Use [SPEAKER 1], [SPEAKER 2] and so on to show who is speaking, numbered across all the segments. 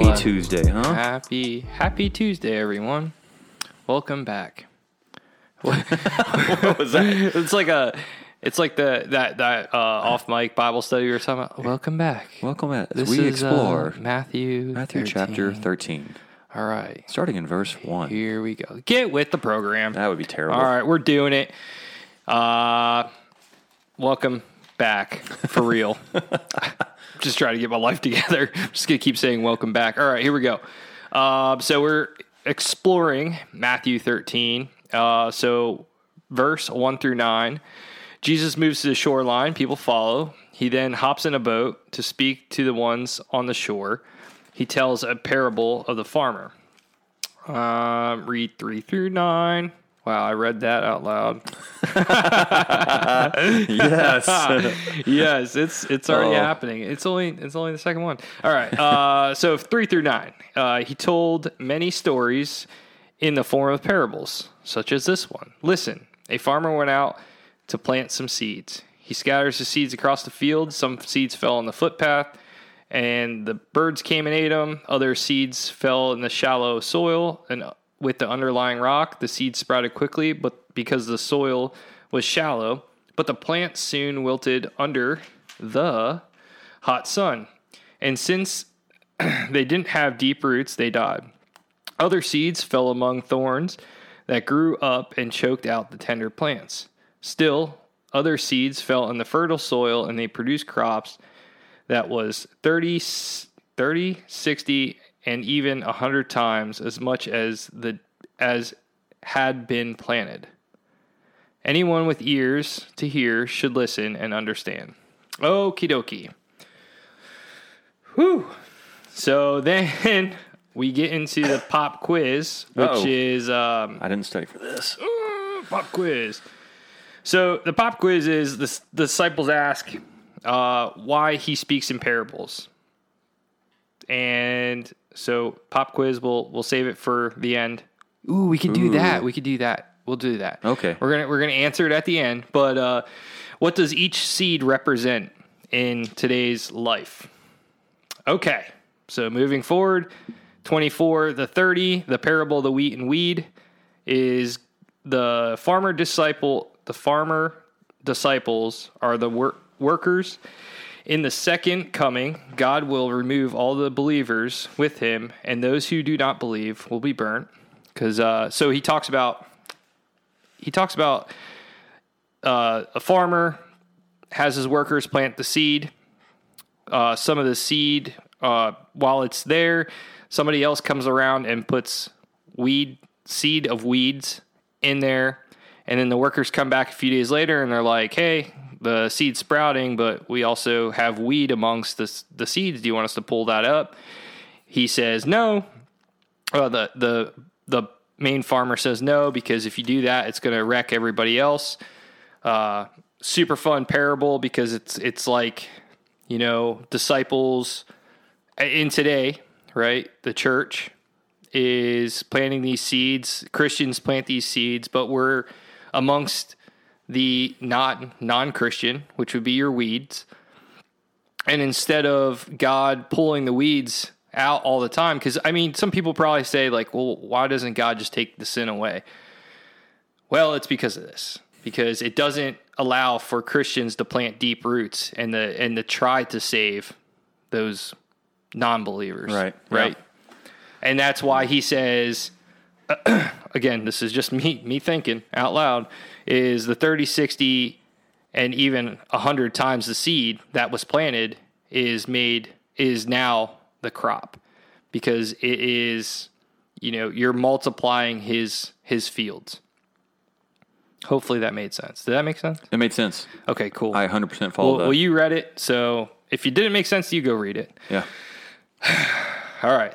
[SPEAKER 1] Happy
[SPEAKER 2] uh,
[SPEAKER 1] Tuesday, huh?
[SPEAKER 2] Happy Happy Tuesday, everyone. Welcome back.
[SPEAKER 1] what was that?
[SPEAKER 2] It's like a, it's like the that that uh, off mic Bible study or something. Welcome back.
[SPEAKER 1] Welcome back.
[SPEAKER 2] This
[SPEAKER 1] we
[SPEAKER 2] is, uh,
[SPEAKER 1] explore
[SPEAKER 2] Matthew
[SPEAKER 1] Matthew
[SPEAKER 2] 13.
[SPEAKER 1] chapter 13,
[SPEAKER 2] All right,
[SPEAKER 1] starting in verse 1.
[SPEAKER 2] here we go. Get with the program.
[SPEAKER 1] That would be terrible.
[SPEAKER 2] All right, we're doing it. Uh, welcome back for real. just trying to get my life together. just gonna keep saying welcome back. All right, here we go. Um, so we're exploring Matthew 13. Uh, so verse one through nine. Jesus moves to the shoreline. People follow. He then hops in a boat to speak to the ones on the shore. He tells a parable of the farmer. Um, read three through nine. Wow, I read that out loud.
[SPEAKER 1] Yes.
[SPEAKER 2] yes, it's it's already
[SPEAKER 1] Oh.
[SPEAKER 2] happening. It's only it's only the second one. All right. Uh, so three through nine. Uh, he told many stories in the form of parables, such as this one. Listen, a farmer went out to plant some seeds. He scatters the seeds across the field. Some seeds fell on the footpath, and the birds came and ate them. Other seeds fell in the shallow soil, and with the underlying rock, the seeds sprouted quickly, but because the soil was shallow, but the plants soon wilted under the hot sun. And since they didn't have deep roots, they died. Other seeds fell among thorns that grew up and choked out the tender plants. Still, other seeds fell in the fertile soil and they produced crops that was 30, 30 60, and even a 100 times as much as the as had been planted. Anyone with ears to hear should listen and understand. Okie dokie. Whew. So then we get into the pop quiz, which
[SPEAKER 1] Uh-oh.
[SPEAKER 2] is um,
[SPEAKER 1] I didn't study for this.
[SPEAKER 2] uh, pop quiz. So the pop quiz is the, the disciples ask uh, why he speaks in parables, and so pop quiz we'll we'll save it for the end. Ooh, we could do that. We could do that. We'll do that.
[SPEAKER 1] Okay.
[SPEAKER 2] We're gonna we're gonna answer it at the end. But uh, what does each seed represent in today's life? Okay. So moving forward, 24, the 30, the parable of the wheat and weed is the farmer disciple, the farmer disciples are the wor- workers. In the second coming, God will remove all the believers with him, and those who do not believe will be burnt. Because uh, so he talks about he talks about uh, a farmer has his workers plant the seed. Uh, some of the seed, uh, while it's there, somebody else comes around and puts weed seed of weeds in there, and then the workers come back a few days later and they're like, "Hey, the seed sprouting, but we also have weed amongst the the seeds. Do you want us to pull that up?" He says, "No." Uh, the the the main farmer says no because if you do that, it's going to wreck everybody else. Uh, super fun parable because it's it's like you know disciples in today, right? The church is planting these seeds. Christians plant these seeds, but we're amongst the not non-Christian, which would be your weeds. And instead of God pulling the weeds out all the time, because I mean, some people probably say, like, well, why doesn't God just take the sin away? Well, it's because of this. Because it doesn't allow for Christians to plant deep roots and the and to try to save those non-believers.
[SPEAKER 1] Right.
[SPEAKER 2] Right. And that's why he says again, this is just me me thinking out loud is the 30 60 and even 100 times the seed that was planted is made is now the crop. Because it is you know you're multiplying his his fields. Hopefully that made sense. Did that make sense?
[SPEAKER 1] It made sense.
[SPEAKER 2] okay cool.
[SPEAKER 1] I 100% followed
[SPEAKER 2] well,
[SPEAKER 1] that.
[SPEAKER 2] well you read it so if you didn't make sense you go read it.
[SPEAKER 1] Yeah.
[SPEAKER 2] all right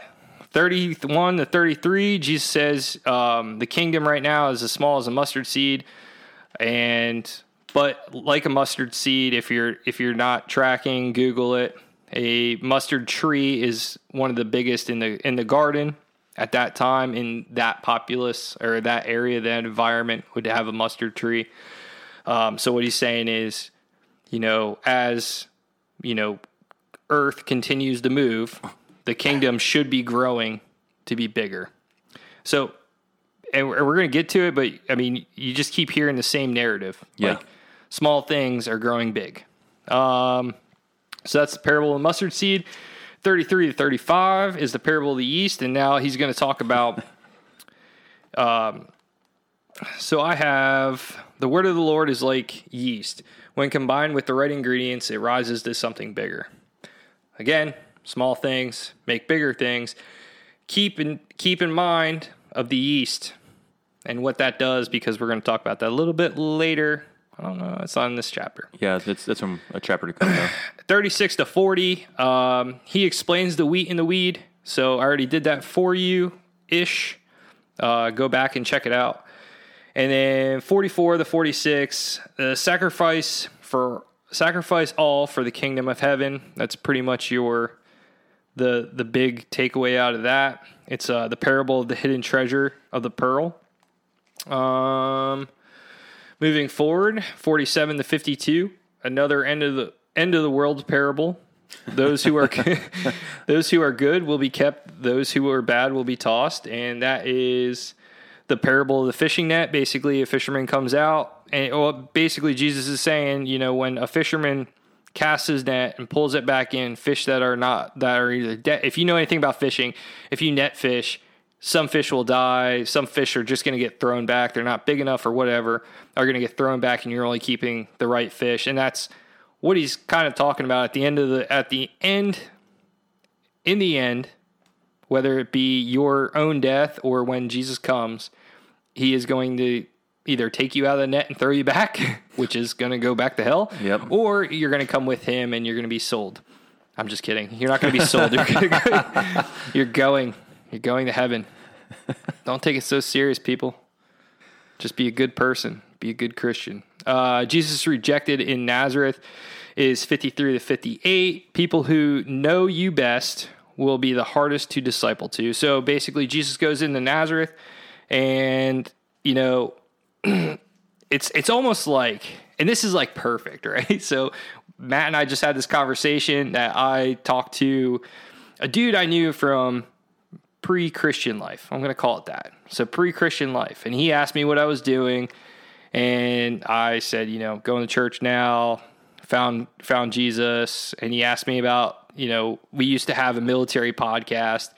[SPEAKER 2] 31 to 33 jesus says um, the kingdom right now is as small as a mustard seed and but like a mustard seed if you're if you're not tracking google it. A mustard tree is one of the biggest in the in the garden at that time in that populace or that area that environment would have a mustard tree. Um, so what he's saying is you know as you know earth continues to move the kingdom should be growing to be bigger. So, and we're, we're going to get to it, but I mean, you just keep hearing the same narrative.
[SPEAKER 1] Yeah.
[SPEAKER 2] Like small things are growing big. Um, so that's the parable of the mustard seed. 33 to 35 is the parable of the yeast. And now he's going to talk about. Um, so I have the word of the Lord is like yeast. When combined with the right ingredients, it rises to something bigger. Again, small things make bigger things. Keep in keep in mind of the yeast and what that does because we're going to talk about that a little bit later. I don't know. It's on this chapter.
[SPEAKER 1] Yeah, that's that's from a chapter to come. Though.
[SPEAKER 2] 36 to 40. Um, he explains the wheat and the weed. So I already did that for you ish. Uh, go back and check it out. And then 44 to 46, the sacrifice for sacrifice all for the kingdom of heaven. That's pretty much your the the big takeaway out of that. It's uh, the parable of the hidden treasure of the pearl. Um, moving forward, 47 to 52, another end of the end of the world parable. Those who are those who are good will be kept; those who are bad will be tossed, and that is the parable of the fishing net. Basically, a fisherman comes out, and well, basically Jesus is saying, you know, when a fisherman casts his net and pulls it back in, fish that are not that are either dead. If you know anything about fishing, if you net fish, some fish will die. Some fish are just going to get thrown back. They're not big enough or whatever. Are going to get thrown back, and you're only keeping the right fish. And that's what he's kind of talking about at the end of the at the end. In the end, whether it be your own death or when Jesus comes, he is going to either take you out of the net and throw you back, which is going to go back to hell,
[SPEAKER 1] Yep.
[SPEAKER 2] or you're going to come with him and you're going to be sold. I'm just kidding. You're not going to be sold. You're, go, you're going. You're going to heaven. Don't take it so serious, people. Just be a good person. Be a good Christian. Uh, Jesus rejected in Nazareth is 53 to 58. People who know you best will be the hardest to disciple to. So basically, Jesus goes into Nazareth, and you know, it's it's almost like, and this is like perfect, right? So Matt and I just had this conversation that I talked to a dude I knew from pre Christian life. I'm going to call it that. So pre Christian life. And he asked me what I was doing. And I said, you know, going to church now, found found Jesus. And he asked me about, you know, we used to have a military podcast.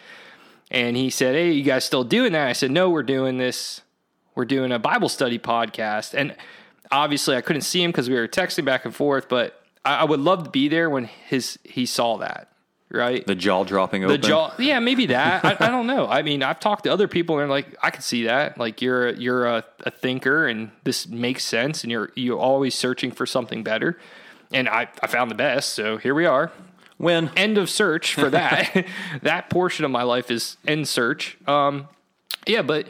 [SPEAKER 2] And he said, Hey, you guys still doing that? I said, No, we're doing this. We're doing a Bible study podcast. And obviously I couldn't see him because we were texting back and forth, but I, I would love to be there when his he saw that. Right.
[SPEAKER 1] The jaw dropping
[SPEAKER 2] The jaw, yeah, maybe that. I, I don't know. I mean, I've talked to other people, and they're like, I can see that. Like, you're a, you're a, a thinker, and this makes sense, and you're you're always searching for something better. And I, I found the best, so here we are.
[SPEAKER 1] When
[SPEAKER 2] End of search for that. that portion of my life is end search. Um, yeah, but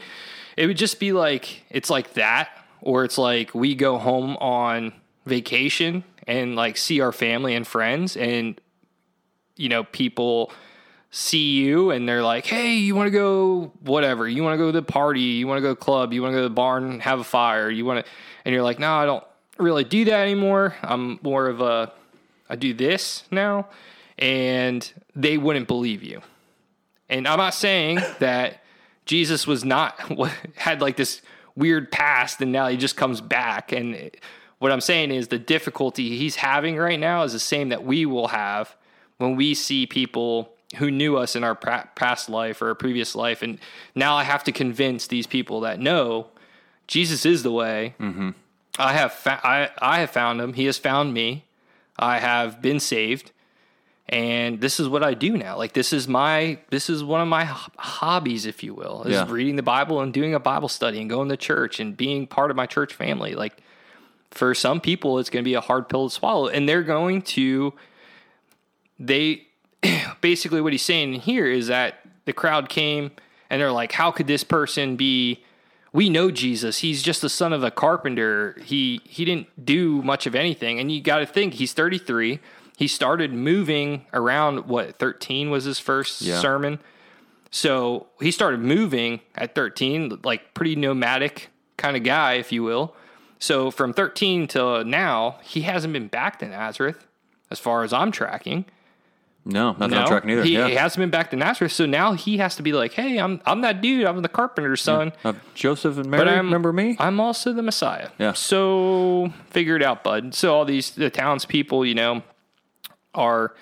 [SPEAKER 2] it would just be like it's like that, or it's like we go home on vacation and like see our family and friends, and you know, people see you and they're like, "Hey, you want to go whatever? You want to go to the party? You want to go to the club? You want to go to the barn have a fire? You want to?" And you're like, "No, I don't really do that anymore. I'm more of a I do this now." And they wouldn't believe you. And I'm not saying that Jesus was not had like this weird past and now he just comes back and what I'm saying is the difficulty he's having right now is the same that we will have when we see people who knew us in our past life or a previous life and now I have to convince these people that no Jesus is the way. Mm-hmm. I have fa- I I have found him. He has found me. I have been saved and this is what I do now. Like this is my this is one of my hobbies, if you will, is
[SPEAKER 1] Yeah.
[SPEAKER 2] reading the Bible and doing a Bible study and going to church and being part of my church family. Like for some people, it's going to be a hard pill to swallow, and they're going to they basically what he's saying here is that the crowd came and they're like, how could this person be? We know Jesus. He's just the son of a carpenter. He he didn't do much of anything. And you got to think he's 33. He started moving around what 13 was his first
[SPEAKER 1] Yeah.
[SPEAKER 2] sermon. So he started moving at 13, like pretty nomadic kind of guy, if you will. So from 13 till now, he hasn't been back to Nazareth, as far as I'm tracking.
[SPEAKER 1] No, not on tracking either.
[SPEAKER 2] He,
[SPEAKER 1] yeah.
[SPEAKER 2] he hasn't been back to Nazareth, so now he has to be like, "Hey, I'm I'm that dude. I'm the carpenter's son,
[SPEAKER 1] Uh, Joseph and Mary,
[SPEAKER 2] but I'm
[SPEAKER 1] remember me?
[SPEAKER 2] I'm also the Messiah."
[SPEAKER 1] Yeah.
[SPEAKER 2] So figure it out, bud. So all these the townspeople, you know, are,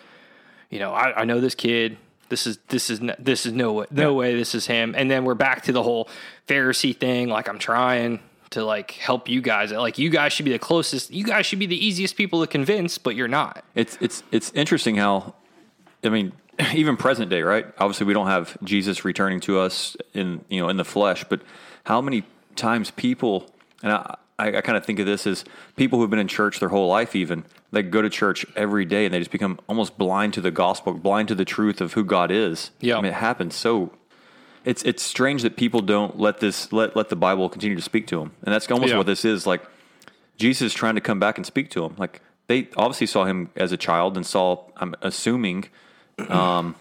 [SPEAKER 2] you know, I, I know this kid. This is this is this is no way no way this is him. And then we're back to the whole Pharisee thing. Like I'm trying to like help you guys. Like you guys should be the closest. You guys should be the easiest people to convince, but you're not.
[SPEAKER 1] It's it's it's interesting how, I mean, even present day, right? Obviously, we don't have Jesus returning to us in you know in the flesh, but how many times people and I I, I kind of think of this as people who've been in church their whole life, even they go to church every day and they just become almost blind to the gospel, blind to the truth of who God is.
[SPEAKER 2] Yeah.
[SPEAKER 1] I mean, it happens so. It's it's strange that people don't let this let let the Bible continue to speak to them, and that's almost
[SPEAKER 2] Yeah.
[SPEAKER 1] what this is like. Jesus is trying to come back and speak to them. Like they obviously saw him as a child and saw, I'm assuming, um,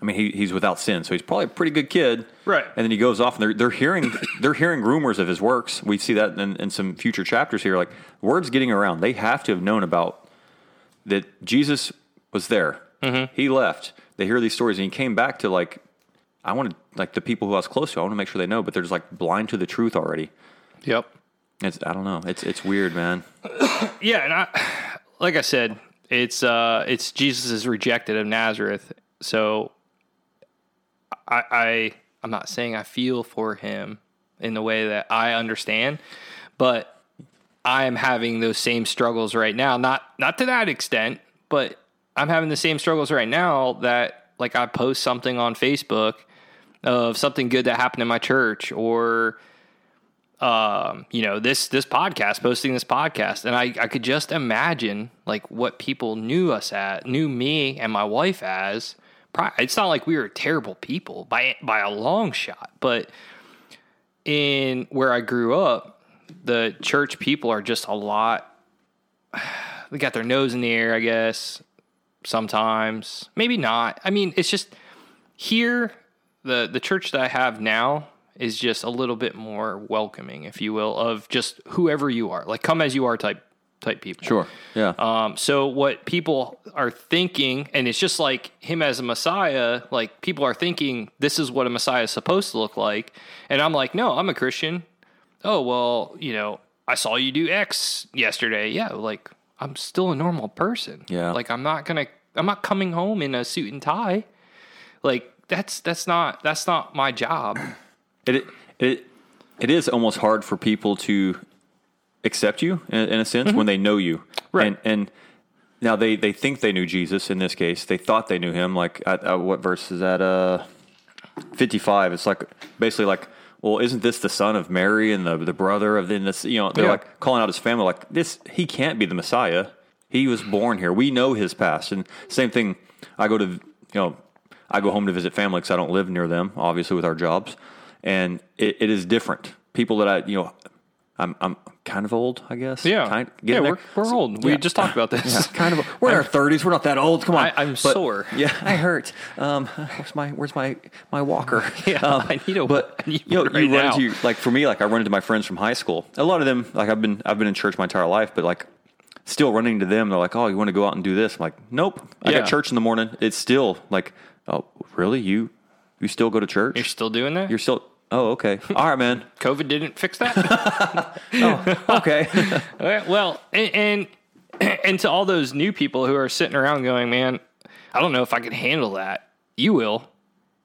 [SPEAKER 1] I mean, he, he's without sin, so he's probably a pretty good kid.
[SPEAKER 2] Right.
[SPEAKER 1] And then he goes off and they're, they're hearing, they're hearing rumors of his works. We see that in, in some future chapters here. Like words getting around. They have to have known about that Jesus was there.
[SPEAKER 2] Mm-hmm.
[SPEAKER 1] He left. They hear these stories and he came back to like, I want to, like the people who I was close to, I want to make sure they know, but they're just like blind to the truth already.
[SPEAKER 2] Yep.
[SPEAKER 1] It's, I don't know. It's, it's weird, man.
[SPEAKER 2] Yeah, and I, like I said, it's uh, it's Jesus is rejected of Nazareth. So, I, I I'm not saying I feel for him in the way that I understand, but I am having those same struggles right now. Not not to that extent, but I'm having the same struggles right now that like I post something on Facebook of something good that happened in my church or um, you know, this this podcast, posting this podcast, and I I could just imagine like what people knew us at, knew me and my wife as. Pri- It's not like we were terrible people by by a long shot, but in where I grew up, the church people are just a lot. They got their nose in the air, I guess. Sometimes, maybe not. I mean, it's just here. the The church that I have now is just a little bit more welcoming, if you will, of just whoever you are, like come as you are type type people.
[SPEAKER 1] Sure. Yeah.
[SPEAKER 2] Um, so what people are thinking, and it's just like him as a Messiah, like people are thinking this is what a Messiah is supposed to look like. And I'm like, no, I'm a Christian. Oh, well, you know, I saw you do X yesterday. Yeah, like I'm still a normal person.
[SPEAKER 1] Yeah.
[SPEAKER 2] Like I'm not gonna I'm not coming home in a suit and tie. Like that's that's not that's not my job.
[SPEAKER 1] it it it is almost hard for people to accept you in, in a sense when they know you.
[SPEAKER 2] Mm-hmm. Right.
[SPEAKER 1] and and now they they think they knew jesus in this case. They thought they knew him like at, what verse is that uh 55 it's like basically like well isn't this the son of mary and the the brother of then this you know they're
[SPEAKER 2] Yeah.
[SPEAKER 1] like calling out his family like this he can't be the messiah. He was born here. We know his past. And same thing i go to you know i go home to visit family because i don't live near them obviously with our jobs. And it, it is different. People that i you know i'm i'm kind of old i guess
[SPEAKER 2] Yeah.
[SPEAKER 1] kind,
[SPEAKER 2] yeah, we're, we're old. We
[SPEAKER 1] Yeah.
[SPEAKER 2] just talked about this.
[SPEAKER 1] Yeah, kind of. We're in our thirties. We're not that old. Come on.
[SPEAKER 2] I- I'm
[SPEAKER 1] But-
[SPEAKER 2] sore.
[SPEAKER 1] Yeah, I hurt. Um, where's my Where's my my walker?
[SPEAKER 2] Yeah,
[SPEAKER 1] Um,
[SPEAKER 2] I need a-
[SPEAKER 1] But
[SPEAKER 2] need
[SPEAKER 1] you know,
[SPEAKER 2] one
[SPEAKER 1] you run
[SPEAKER 2] now.
[SPEAKER 1] into like for me, like I run into my friends from high school. A lot of them, like I've been I've been in church my entire life, but like still running to them. They're like, "Oh, you want to go out and do this?" I'm like, "Nope. I
[SPEAKER 2] Yeah.
[SPEAKER 1] got church in the morning." It's still like, "Oh, really? You you still go to church?
[SPEAKER 2] You're still doing that?
[SPEAKER 1] You're still." Oh, okay. All right, man.
[SPEAKER 2] COVID didn't fix that.
[SPEAKER 1] Okay.
[SPEAKER 2] All right, well, and, and and to all those new people who are sitting around going, man, I don't know if I can handle that. You will,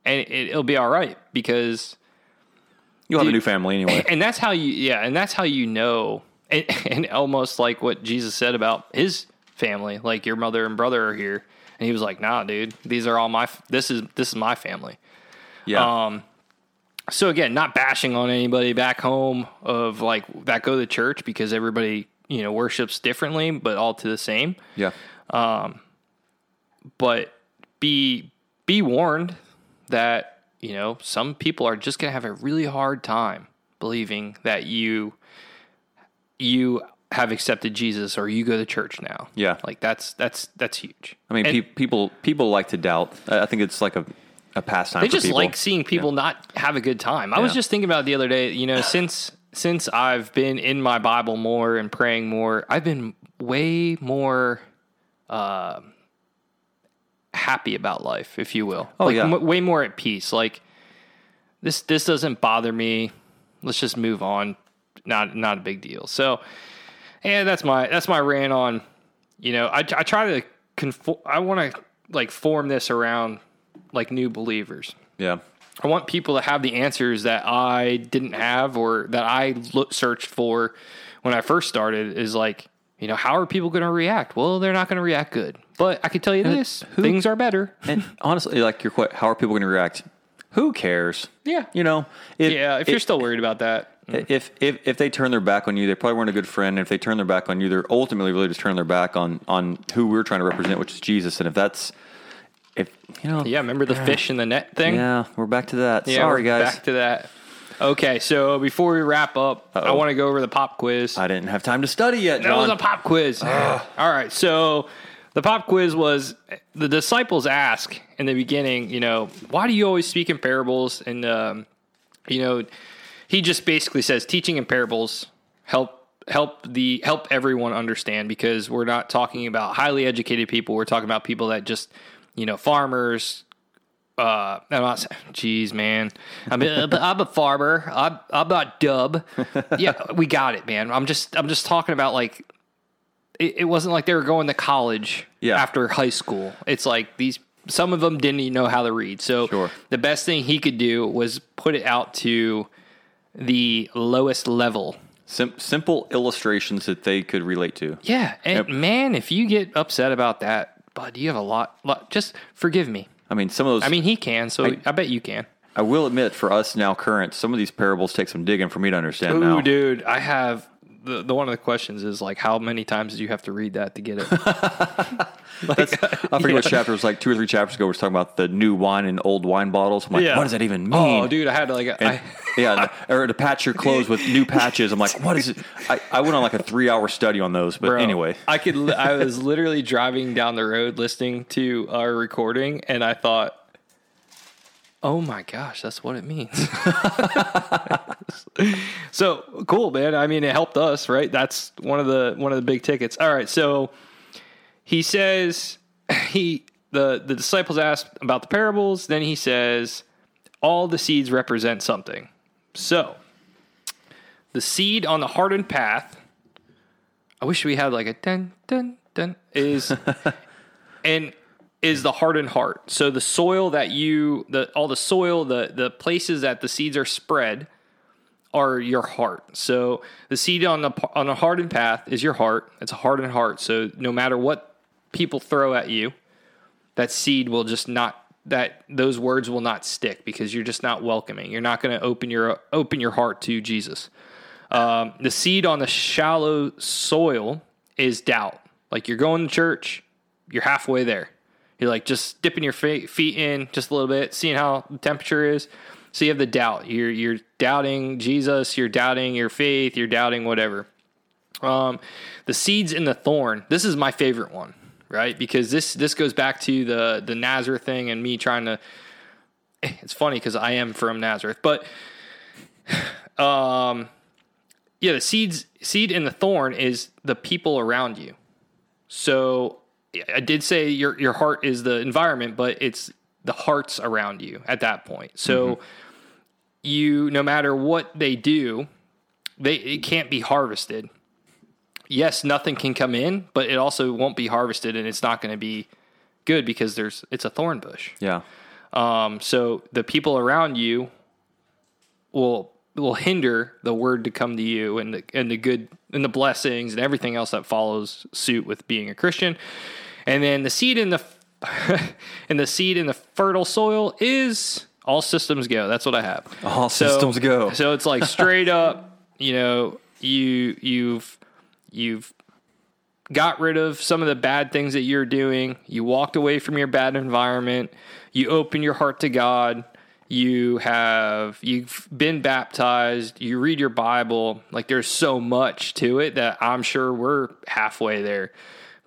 [SPEAKER 2] and it, it'll be all right because,
[SPEAKER 1] You'll have a new family anyway.
[SPEAKER 2] and that's how you, yeah, and that's how you know, and, and almost like what Jesus said about his family, like your mother and brother are here, and he was like, nah, dude, these are all my, this is this is my family.
[SPEAKER 1] Yeah.
[SPEAKER 2] Um, so again, not bashing on anybody back home of like that go to church because everybody you know worships differently, but all to the same.
[SPEAKER 1] yeah.
[SPEAKER 2] Um, but be be warned that you know some people are just gonna have a really hard time believing that you you have accepted Jesus or you go to church now.
[SPEAKER 1] Yeah.
[SPEAKER 2] like that's that's that's huge.
[SPEAKER 1] I mean,
[SPEAKER 2] And-
[SPEAKER 1] pe- people people like to doubt. I think it's like a, a pastime.
[SPEAKER 2] They just like seeing people not have a good time. I was just thinking about the other day, you know, since since I've been in my Bible more and praying more, I've been way more uh, happy about life, if you will.
[SPEAKER 1] Oh,
[SPEAKER 2] like
[SPEAKER 1] yeah.
[SPEAKER 2] m- way more at peace. Like this this doesn't bother me. Let's just move on. Not not a big deal. So, and that's my that's my rant on. You know, I I try to conform. I want to like form this around like new believers.
[SPEAKER 1] Yeah.
[SPEAKER 2] I want people to have the answers that I didn't have or that I look, searched for when I first started. Is like, you know, how are people going to react? Well, they're not going to react good. But I can tell you this:
[SPEAKER 1] who-
[SPEAKER 2] things are better.
[SPEAKER 1] And honestly, like your how are people going to react? Who cares?
[SPEAKER 2] Yeah.
[SPEAKER 1] You know, if,
[SPEAKER 2] Yeah, if you're still worried about that,
[SPEAKER 1] if if if they turn their back on you, they probably weren't a good friend. And if they turn their back on you, they're ultimately really just turning their back on on who we're trying to represent, which is Jesus. And if that's if you know,
[SPEAKER 2] yeah. Remember the fish in the net thing?
[SPEAKER 1] yeah, we're back to that.
[SPEAKER 2] Yeah,
[SPEAKER 1] Sorry, guys,
[SPEAKER 2] Back to that. Okay, so before we wrap up, I
[SPEAKER 1] Uh-oh.
[SPEAKER 2] want to go over the pop quiz.
[SPEAKER 1] I didn't have time to study yet,
[SPEAKER 2] That was a pop quiz. All right. So the pop quiz was the disciples ask in the beginning, you know, why do you always speak in parables? And, um, you know, he just basically says teaching in parables help help the help everyone understand because we're not talking about highly educated people we're talking about people that just you know farmers uh, I'm not. Jeez, man. I mean, I'm- a farmer. I'm I'm not dub. Yeah, we got it, man. I'm just I'm just talking about like it, wasn't like they were going to college
[SPEAKER 1] Yeah.
[SPEAKER 2] after high school. It's like these some of them didn't even know how to read. So
[SPEAKER 1] Sure.
[SPEAKER 2] the best thing he could do was put it out to the lowest level.
[SPEAKER 1] Sim- simple illustrations that they could relate to.
[SPEAKER 2] Yeah, and man, if you get upset about that, bud, you have a lot. lot just forgive me.
[SPEAKER 1] I mean, some of those.
[SPEAKER 2] I mean, he can, so I, bet you can.
[SPEAKER 1] I will admit, for us now current, some of these parables take some digging for me to understand
[SPEAKER 2] Ooh,
[SPEAKER 1] now.
[SPEAKER 2] dude, I have the, the one of the questions is like, how many times do you have to read that to get it?
[SPEAKER 1] That's, I forget what chapter it was like two or three chapters ago. We were talking about the new wine and old wine bottles. I'm like, what does that even mean?
[SPEAKER 2] Oh, dude, I had to like,
[SPEAKER 1] And-
[SPEAKER 2] I,
[SPEAKER 1] yeah, or to patch your clothes with new patches. I'm like, what is it? I, I went on like a three hour study on those, but
[SPEAKER 2] bro,
[SPEAKER 1] anyway,
[SPEAKER 2] I could. I was literally driving down the road listening to our recording, and I thought. Oh my gosh, that's what it means. so cool, man. I mean, it helped us, right? That's one of the one of the big tickets. All right, so he says he the the disciples asked about the parables. Then he says all the seeds represent something. So the seed on the hardened path. I wish we had like a dun dun dun is and is the hardened heart. So the soil that you the all the soil the the places that the seeds are spread are your heart. So the seed on the on a hardened path is your heart. It's a hardened heart. So no matter what people throw at you, that seed will just not that those words will not stick because you're just not welcoming. You're not going to open your open your heart to Jesus. Um, the seed on the shallow soil is doubt. Like you're going to church, you're halfway there. You're like just dipping your feet in just a little bit, seeing how the temperature is. So you have the doubt. You're you're doubting Jesus. You're doubting your faith. You're doubting whatever. Um, the seeds in the thorn. This is my favorite one, right? Because this this goes back to the the Nazareth thing and me trying to. It's funny because I am from Nazareth, but um, yeah, the seeds seed in the thorn is the people around you. So I did say your your heart is the environment, but it's the hearts around you at that point. So you no matter what they do, they it can't be harvested. Yes, nothing can come in, but it also won't be harvested and it's not going to be good because there's it's a thorn bush.
[SPEAKER 1] yeah,
[SPEAKER 2] Um, so the people around you will will hinder the word to come to you and the and the good and the blessings and everything else that follows suit with being a Christian. And then the seed in the and the seed in the fertile soil is all systems go. That's what I have.
[SPEAKER 1] All systems go.
[SPEAKER 2] So it's like straight up, you know, you you've you've got rid of some of the bad things that you're doing. You walked away from your bad environment. You open your heart to God. You have you've been baptized. You read your Bible. Like there's so much to it that I'm sure we're halfway there.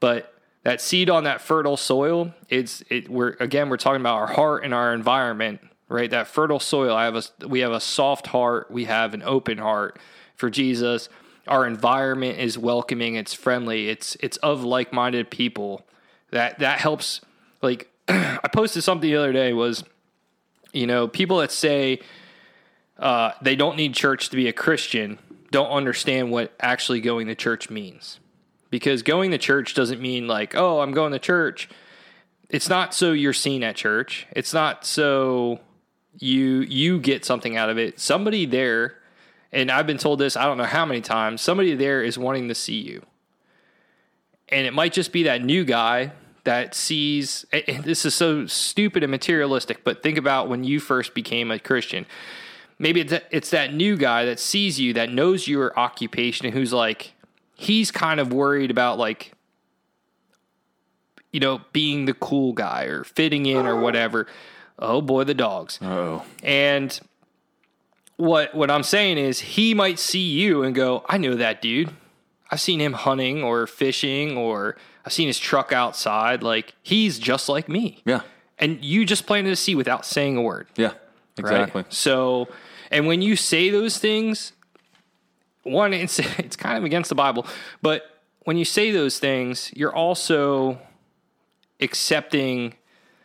[SPEAKER 2] But that seed on that fertile soil, it's it we're again we're talking about our heart and our environment, right? That fertile soil. I have a we have a soft heart. We have an open heart for Jesus our environment is welcoming it's friendly it's it's of like-minded people that that helps like I posted something the other day was, you know, people that say uh, they don't need church to be a Christian don't understand what actually going to church means. Because going to church doesn't mean like, oh, I'm going to church. It's not so you're seen at church. It's not so you you get something out of it. Somebody there, and I've been told this I don't know how many times. Somebody there is wanting to see you, and it might just be that new guy that sees. This is so stupid and materialistic, but think about when you first became a Christian. Maybe it's that, it's that new guy that sees you, that knows your occupation, and who's like, he's kind of worried about like you know, being the cool guy or fitting in or whatever. Oh boy, the dogs.
[SPEAKER 1] Oh,
[SPEAKER 2] And what what I'm saying is he might see you and go, I know that dude. I've seen him hunting or fishing or I've seen his truck outside. Like he's just like me.
[SPEAKER 1] yeah,
[SPEAKER 2] And you just planted a seed without saying a word.
[SPEAKER 1] yeah,
[SPEAKER 2] right?
[SPEAKER 1] exactly.
[SPEAKER 2] So and when you say those things, one, it's it's kind of against the Bible, but when you say those things, you're also accepting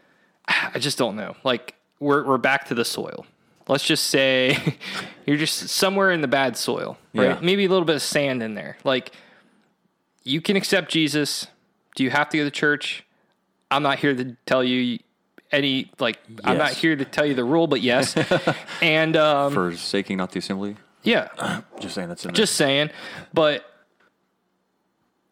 [SPEAKER 2] I just don't know. Like we're we're back to the soil. Let's just say you're just somewhere in the bad soil, right?
[SPEAKER 1] Yeah.
[SPEAKER 2] Maybe a little bit of sand in there. Like you can accept Jesus. Do you have to go to church? I'm not here to tell you any like I'm not here to tell you the rule, but yes. and um,
[SPEAKER 1] Forsaking not the assembly.
[SPEAKER 2] Yeah,
[SPEAKER 1] Just saying that's in
[SPEAKER 2] just saying. But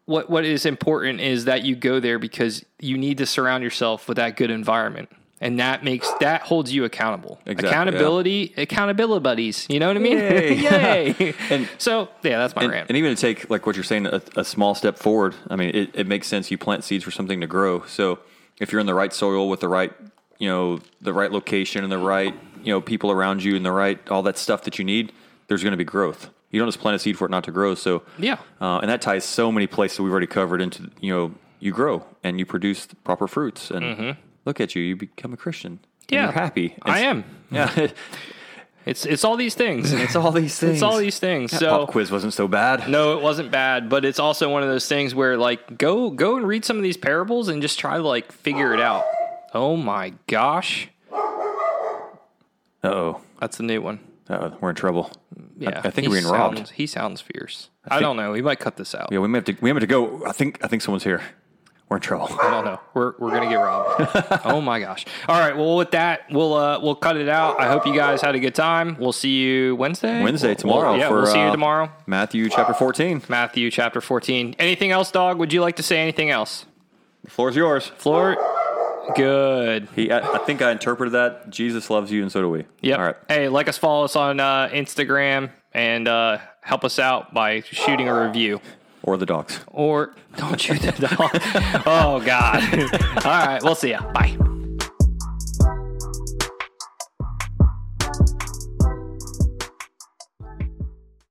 [SPEAKER 2] what what is important is that you go there because you need to surround yourself with that good environment. And that makes that holds you accountable.
[SPEAKER 1] Exactly,
[SPEAKER 2] Accountability, accountability buddies. You know what I mean?
[SPEAKER 1] Yay.
[SPEAKER 2] Yay.
[SPEAKER 1] And-
[SPEAKER 2] so yeah, that's my
[SPEAKER 1] and,
[SPEAKER 2] rant.
[SPEAKER 1] and even to take like what you're saying a, a small step forward i mean it, it makes sense you plant seeds for something to grow so if you're in the right soil with the right you know the right location and the right you know people around you and the right all that stuff that you need there's going to be growth you don't just plant a seed for it not to grow so
[SPEAKER 2] Yeah.
[SPEAKER 1] uh, and that ties so many places we've already covered into you know you grow and you produce the proper fruits and look at you you become a christian
[SPEAKER 2] Mm-hmm. Yeah.
[SPEAKER 1] you're happy
[SPEAKER 2] I am.
[SPEAKER 1] yeah
[SPEAKER 2] It's it's all these things.
[SPEAKER 1] it's all these things
[SPEAKER 2] It's all these things.
[SPEAKER 1] That
[SPEAKER 2] so
[SPEAKER 1] pop quiz wasn't so bad
[SPEAKER 2] No, it wasn't bad, but it's also one of those things where like go go and read some of these parables and just try to like figure it out. Oh my gosh.
[SPEAKER 1] uh-oh
[SPEAKER 2] That's a new one.
[SPEAKER 1] Uh we're in trouble
[SPEAKER 2] Yeah.
[SPEAKER 1] I, I think we're being robbed
[SPEAKER 2] sounds- He sounds fierce. I, don't know. We might cut this out.
[SPEAKER 1] Yeah, we may have to. We may have to go. I think. I think someone's here. We're in trouble.
[SPEAKER 2] I don't know. We're we're gonna get robbed. oh my gosh. All right. Well, with that, we'll uh we'll cut it out. I hope you guys had a good time. We'll see you Wednesday.
[SPEAKER 1] Wednesday
[SPEAKER 2] We'll-
[SPEAKER 1] tomorrow.
[SPEAKER 2] yeah,
[SPEAKER 1] for,
[SPEAKER 2] we'll see you
[SPEAKER 1] uh,
[SPEAKER 2] tomorrow.
[SPEAKER 1] Matthew chapter fourteen.
[SPEAKER 2] Matthew chapter fourteen. Anything else, dog? Would you like to say anything else?
[SPEAKER 1] The floor is yours.
[SPEAKER 2] Floor. Good.
[SPEAKER 1] He. I, I think I interpreted that. Jesus loves you, and so do we.
[SPEAKER 2] Yep.
[SPEAKER 1] All right.
[SPEAKER 2] Hey, like us, follow us on uh, Instagram, and uh, help us out by shooting a review.
[SPEAKER 1] Or the dogs.
[SPEAKER 2] Or don't shoot the dog. oh God. All right. We'll see ya. Bye.